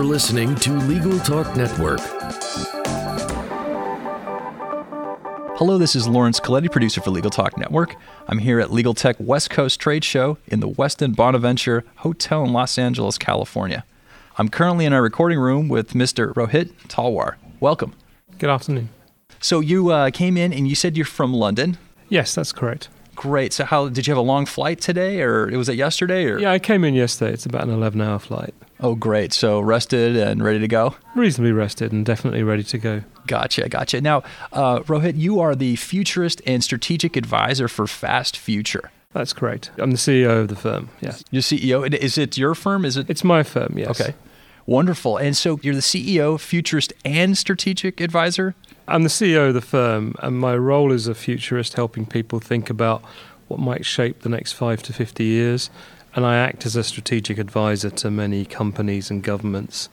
You're listening to Legal Talk Network. Hello, this is Lawrence Colletti, producer for Legal Talk Network. I'm here at Legal Tech West Coast Trade Show in the Westin Bonaventure Hotel in Los Angeles, California. I'm currently in our recording room with Mr. Rohit Talwar. Welcome. Good afternoon. So you uh, came in and you said you're from London. Yes, that's correct. Great. So how did you have a long flight today, or was it yesterday? Or Yeah, I came in yesterday. It's about an 11 hour flight. Oh, great. So rested and ready to go. Reasonably rested and definitely ready to go. Gotcha, gotcha. Now, uh, Rohit, you are the futurist and strategic advisor for Fast Future. That's correct. I'm the CEO of the firm. Yes. Your CEO. Is it your firm? Is it? It's my firm, yes. Okay. Wonderful. And so you're the CEO, futurist, and strategic advisor? I'm the CEO of the firm, and my role is a futurist helping people think about what might shape the next five to 50 years. And I act as a strategic advisor to many companies and governments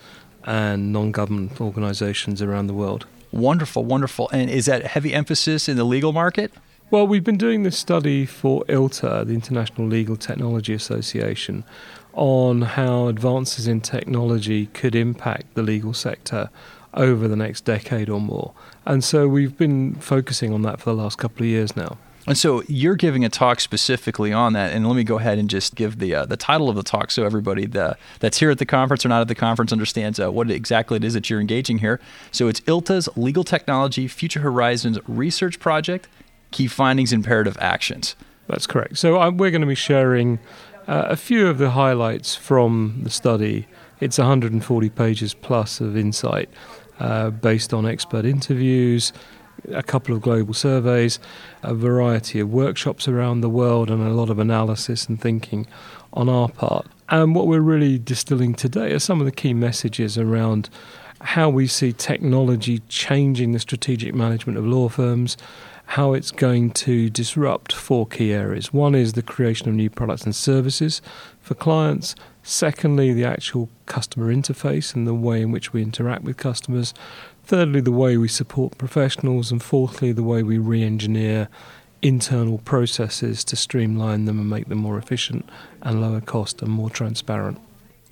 and non government organizations around the world. Wonderful, wonderful. And is that heavy emphasis in the legal market? Well, we've been doing this study for ILTA, the International Legal Technology Association, on how advances in technology could impact the legal sector over the next decade or more. And so we've been focusing on that for the last couple of years now. And so you're giving a talk specifically on that. And let me go ahead and just give the uh, the title of the talk so everybody the, that's here at the conference or not at the conference understands uh, what exactly it is that you're engaging here. So it's ILTA's Legal Technology Future Horizons Research Project, Key Findings, Imperative Actions. That's correct. So uh, we're going to be sharing uh, a few of the highlights from the study. It's 140 pages plus of insight uh, based on expert interviews, a couple of global surveys, a variety of workshops around the world, and a lot of analysis and thinking on our part. And what we're really distilling today are some of the key messages around how we see technology changing the strategic management of law firms, how it's going to disrupt four key areas. One is the creation of new products and services for clients. Secondly, the actual customer interface and the way in which we interact with customers. Thirdly, the way we support professionals. And fourthly, the way we re engineer internal processes to streamline them and make them more efficient and lower cost and more transparent.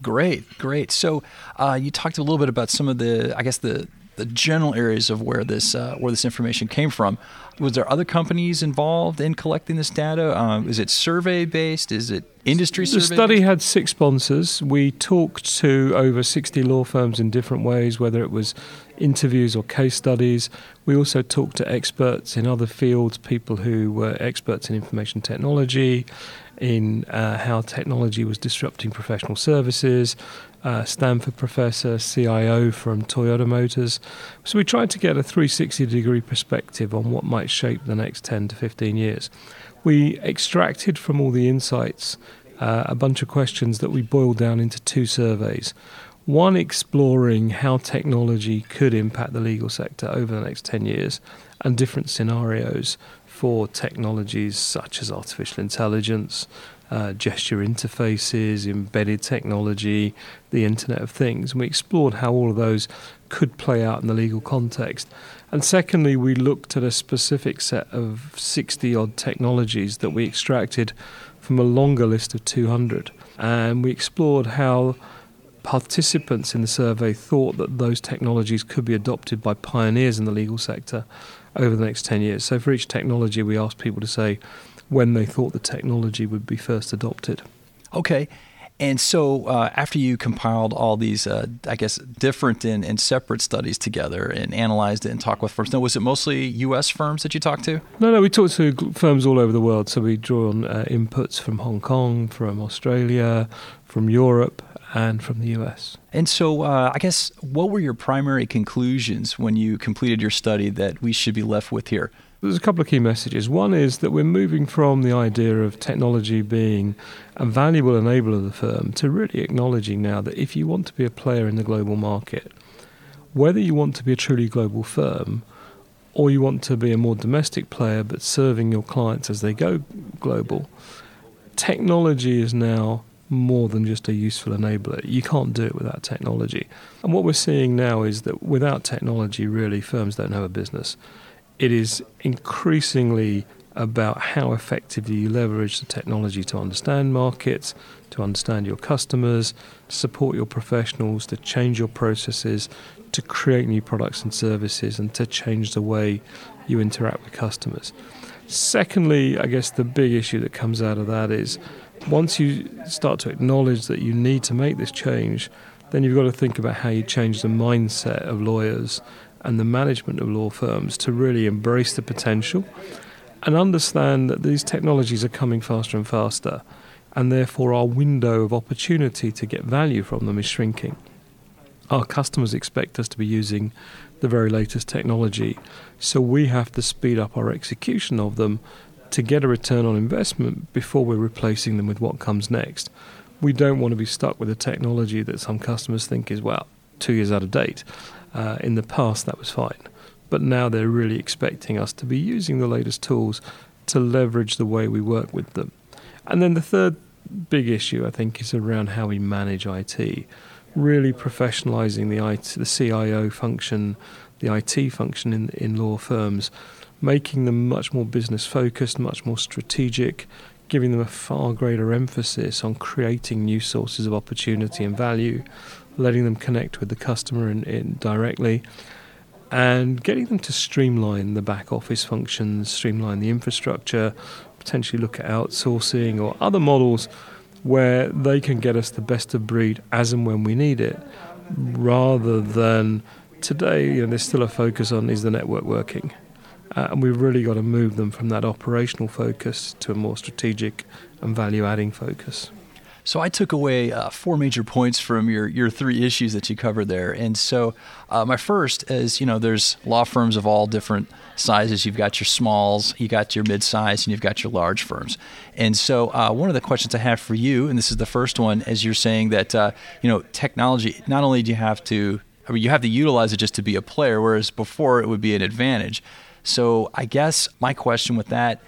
Great, great. So uh, you talked a little bit about some of the, I guess the the general areas of where this uh, where this information came from. Was there other companies involved in collecting this data? Um, is it survey based? Is it industry The study had six sponsors. We talked to over 60 law firms in different ways, whether it was interviews or case studies. We also talked to experts in other fields, people who were experts in information technology, in uh, how technology was disrupting professional services, uh, Stanford professor, CIO from Toyota Motors. So we tried to get a 360 degree perspective on what might shape the next 10 to 15 years. We extracted from all the insights uh, a bunch of questions that we boiled down into two surveys. One exploring how technology could impact the legal sector over the next 10 years and different scenarios for technologies such as artificial intelligence, uh, gesture interfaces, embedded technology, the Internet of Things. And we explored how all of those could play out in the legal context. And secondly, we looked at a specific set of 60 odd technologies that we extracted from a longer list of 200. And we explored how participants in the survey thought that those technologies could be adopted by pioneers in the legal sector over the next 10 years. So for each technology, we asked people to say when they thought the technology would be first adopted. Okay. And so, uh, after you compiled all these, uh, I guess, different and, and separate studies together and analyzed it and talked with firms, now was it mostly U.S. firms that you talked to? No, no, we talked to firms all over the world. So we draw on uh, inputs from Hong Kong, from Australia, from Europe, and from the US. And so, uh, I guess, what were your primary conclusions when you completed your study that we should be left with here? There's a couple of key messages. One is that we're moving from the idea of technology being a valuable enabler of the firm to really acknowledging now that if you want to be a player in the global market, whether you want to be a truly global firm or you want to be a more domestic player but serving your clients as they go global, technology is now more than just a useful enabler. You can't do it without technology. And what we're seeing now is that without technology, really, firms don't have a business. It is increasingly about how effectively you leverage the technology to understand markets, to understand your customers, to support your professionals, to change your processes, to create new products and services, and to change the way you interact with customers. Secondly, I guess the big issue that comes out of that is once you start to acknowledge that you need to make this change, then you've got to think about how you change the mindset of lawyers and the management of law firms to really embrace the potential and understand that these technologies are coming faster and faster, and therefore our window of opportunity to get value from them is shrinking. Our customers expect us to be using the very latest technology, so we have to speed up our execution of them to get a return on investment before we're replacing them with what comes next. We don't want to be stuck with a technology that some customers think is, well, two years out of date. Uh, in the past, that was fine. But now they're really expecting us to be using the latest tools to leverage the way we work with them. And then the third big issue, I think, is around how we manage IT. Really professionalizing the IT, the CIO function, the IT function in, in law firms, making them much more business focused, much more strategic, giving them a far greater emphasis on creating new sources of opportunity and value, letting them connect with the customer in, in directly, and getting them to streamline the back office functions, streamline the infrastructure, potentially look at outsourcing or other models where they can get us the best of breed as and when we need it, rather than today, you know, there's still a focus on is the network working? Uh, and we've really got to move them from that operational focus to a more strategic and value adding focus. So I took away uh, four major points from your, your three issues that you covered there. And so uh, my first is, you know, there's law firms of all different sizes. You've got your smalls, you got your mid-size, and you've got your large firms. And so uh, one of the questions I have for you, and this is the first one, is you're saying that, uh, you know, technology, not only do you have to, I mean, you have to utilize it just to be a player, whereas before it would be an advantage. So I guess my question with that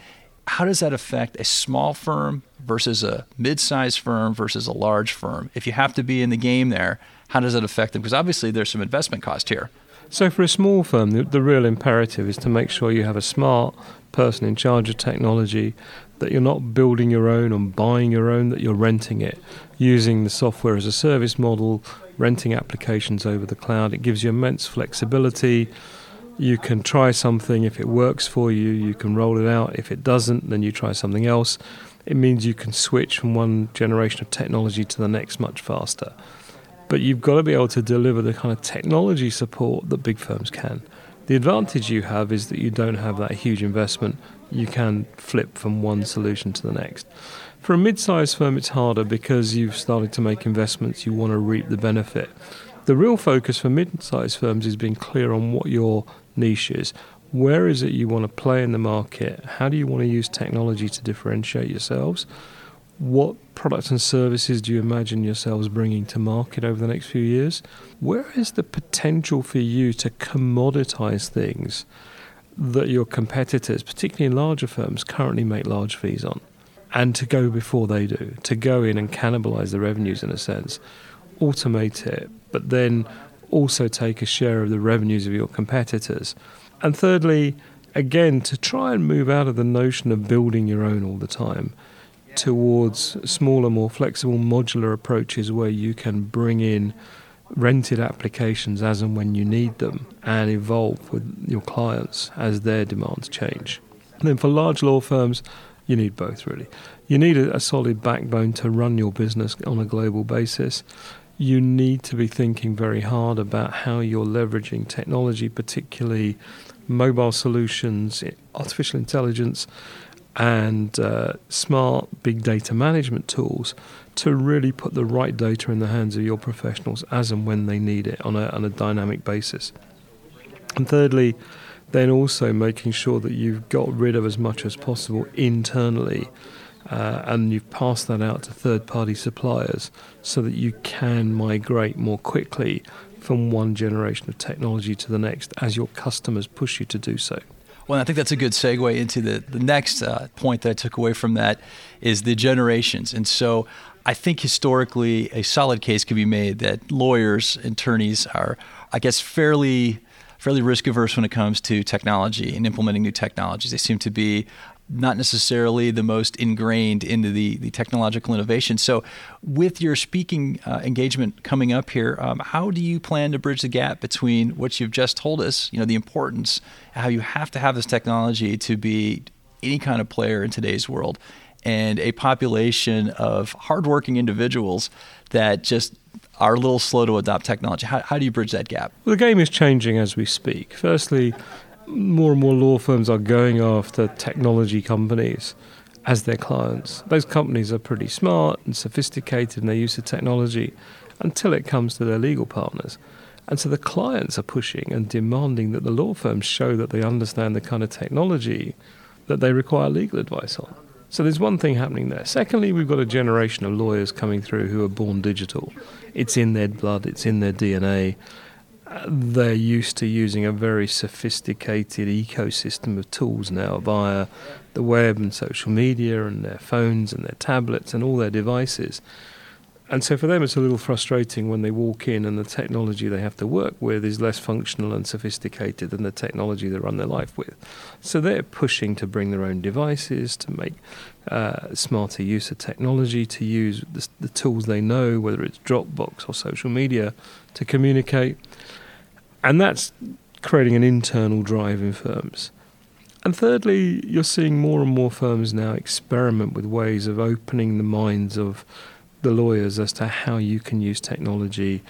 how does that affect a small firm versus a mid-sized firm versus a large firm? If you have to be in the game there, how does that affect them? Because obviously there's some investment cost here. So for a small firm, the, the real imperative is to make sure you have a smart person in charge of technology, that you're not building your own and buying your own, that you're renting it, using the software as a service model, renting applications over the cloud. It gives you immense flexibility you can try something. If it works for you, you can roll it out. If it doesn't, then you try something else. It means you can switch from one generation of technology to the next much faster. But you've got to be able to deliver the kind of technology support that big firms can. The advantage you have is that you don't have that huge investment. You can flip from one solution to the next. For a mid sized firm, it's harder because you've started to make investments, you want to reap the benefit. The real focus for mid sized firms is being clear on what your niches. Where is it you want to play in the market? How do you want to use technology to differentiate yourselves? What products and services do you imagine yourselves bringing to market over the next few years? Where is the potential for you to commoditize things that your competitors, particularly in larger firms, currently make large fees on? And to go before they do, to go in and cannibalize the revenues in a sense, automate it, but then also take a share of the revenues of your competitors. And thirdly, again, to try and move out of the notion of building your own all the time towards smaller, more flexible, modular approaches where you can bring in rented applications as and when you need them and evolve with your clients as their demands change. And then for large law firms, you need both really. You need a, a solid backbone to run your business on a global basis you need to be thinking very hard about how you're leveraging technology, particularly mobile solutions, artificial intelligence, and uh, smart big data management tools to really put the right data in the hands of your professionals as and when they need it on a, on a dynamic basis. And thirdly, then also making sure that you've got rid of as much as possible internally uh, and you've passed that out to third party suppliers so that you can migrate more quickly from one generation of technology to the next as your customers push you to do so. Well, I think that's a good segue into the, the next uh, point that I took away from that is the generations. And so I think historically a solid case can be made that lawyers, attorneys are, I guess, fairly fairly risk averse when it comes to technology and implementing new technologies. They seem to be not necessarily the most ingrained into the, the technological innovation. So, with your speaking uh, engagement coming up here, um, how do you plan to bridge the gap between what you've just told us, you know, the importance, how you have to have this technology to be any kind of player in today's world, and a population of hardworking individuals that just are a little slow to adopt technology? How, how do you bridge that gap? Well, the game is changing as we speak. Firstly, more and more law firms are going after technology companies as their clients. Those companies are pretty smart and sophisticated in their use of technology until it comes to their legal partners. And so the clients are pushing and demanding that the law firms show that they understand the kind of technology that they require legal advice on. So there's one thing happening there. Secondly, we've got a generation of lawyers coming through who are born digital. It's in their blood, it's in their DNA they're used to using a very sophisticated ecosystem of tools now via the web and social media and their phones and their tablets and all their devices. And so for them, it's a little frustrating when they walk in and the technology they have to work with is less functional and sophisticated than the technology they run their life with. So they're pushing to bring their own devices, to make uh, smarter use of technology, to use the, the tools they know, whether it's Dropbox or social media, to communicate. And that's creating an internal drive in firms. And thirdly, you're seeing more and more firms now experiment with ways of opening the minds of the lawyers as to how you can use technology,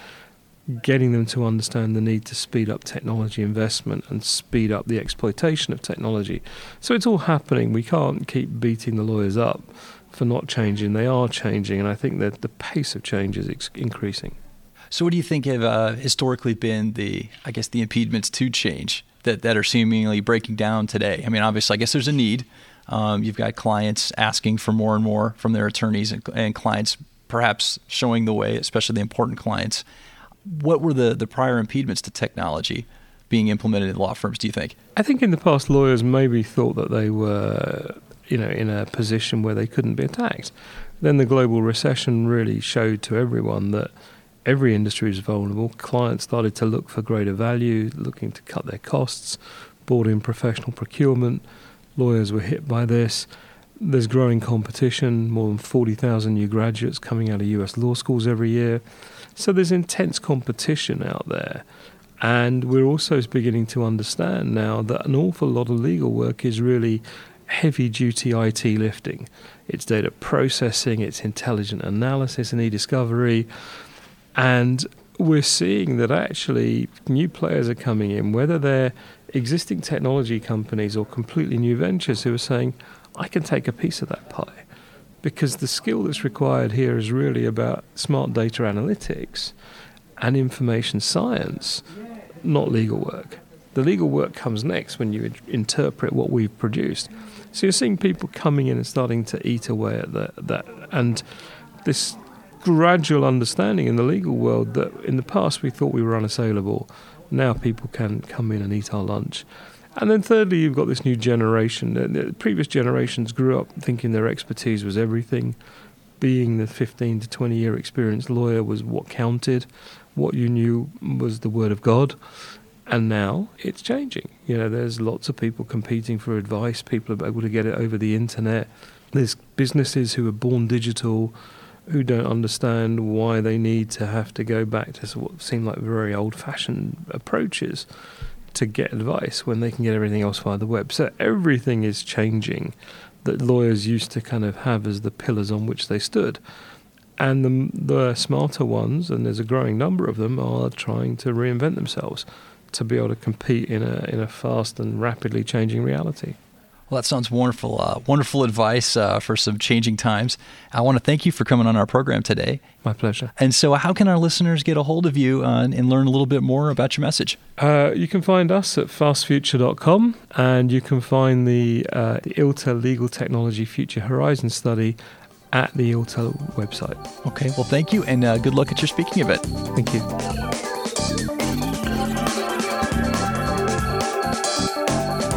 getting them to understand the need to speed up technology investment and speed up the exploitation of technology. So it's all happening. We can't keep beating the lawyers up for not changing. They are changing, and I think that the pace of change is ex- increasing. So, what do you think have uh, historically been the, I guess, the impediments to change that, that are seemingly breaking down today? I mean, obviously, I guess there's a need. Um, you've got clients asking for more and more from their attorneys, and, and clients perhaps showing the way, especially the important clients. What were the, the prior impediments to technology being implemented in law firms, do you think? I think in the past, lawyers maybe thought that they were, you know, in a position where they couldn't be attacked. Then the global recession really showed to everyone that every industry is vulnerable. Clients started to look for greater value, looking to cut their costs, brought in professional procurement. Lawyers were hit by this. There's growing competition, more than 40,000 new graduates coming out of US law schools every year. So there's intense competition out there. And we're also beginning to understand now that an awful lot of legal work is really heavy duty IT lifting. It's data processing, it's intelligent analysis and e discovery. And we're seeing that actually new players are coming in, whether they're existing technology companies or completely new ventures who are saying, I can take a piece of that pie. Because the skill that's required here is really about smart data analytics and information science, not legal work. The legal work comes next when you interpret what we've produced. So you're seeing people coming in and starting to eat away at that, that and this gradual understanding in the legal world that in the past we thought we were unassailable. Now people can come in and eat our lunch. And then thirdly, you've got this new generation. The previous generations grew up thinking their expertise was everything. Being the 15 to 20 year experienced lawyer was what counted. What you knew was the word of God. And now it's changing. You know, there's lots of people competing for advice. People are able to get it over the internet. There's businesses who are born digital who don't understand why they need to have to go back to what seem like very old fashioned approaches to get advice when they can get everything else via the web. So everything is changing that lawyers used to kind of have as the pillars on which they stood. And the, the smarter ones, and there's a growing number of them, are trying to reinvent themselves to be able to compete in a, in a fast and rapidly changing reality. Well, that sounds wonderful. Uh, wonderful advice uh, for some changing times. I want to thank you for coming on our program today. My pleasure. And so, how can our listeners get a hold of you uh, and learn a little bit more about your message? Uh, you can find us at fastfuture.com and you can find the, uh, the ILTA Legal Technology Future Horizon Study at the ILTA website. Okay, well, thank you and uh, good luck at your speaking event. Thank you.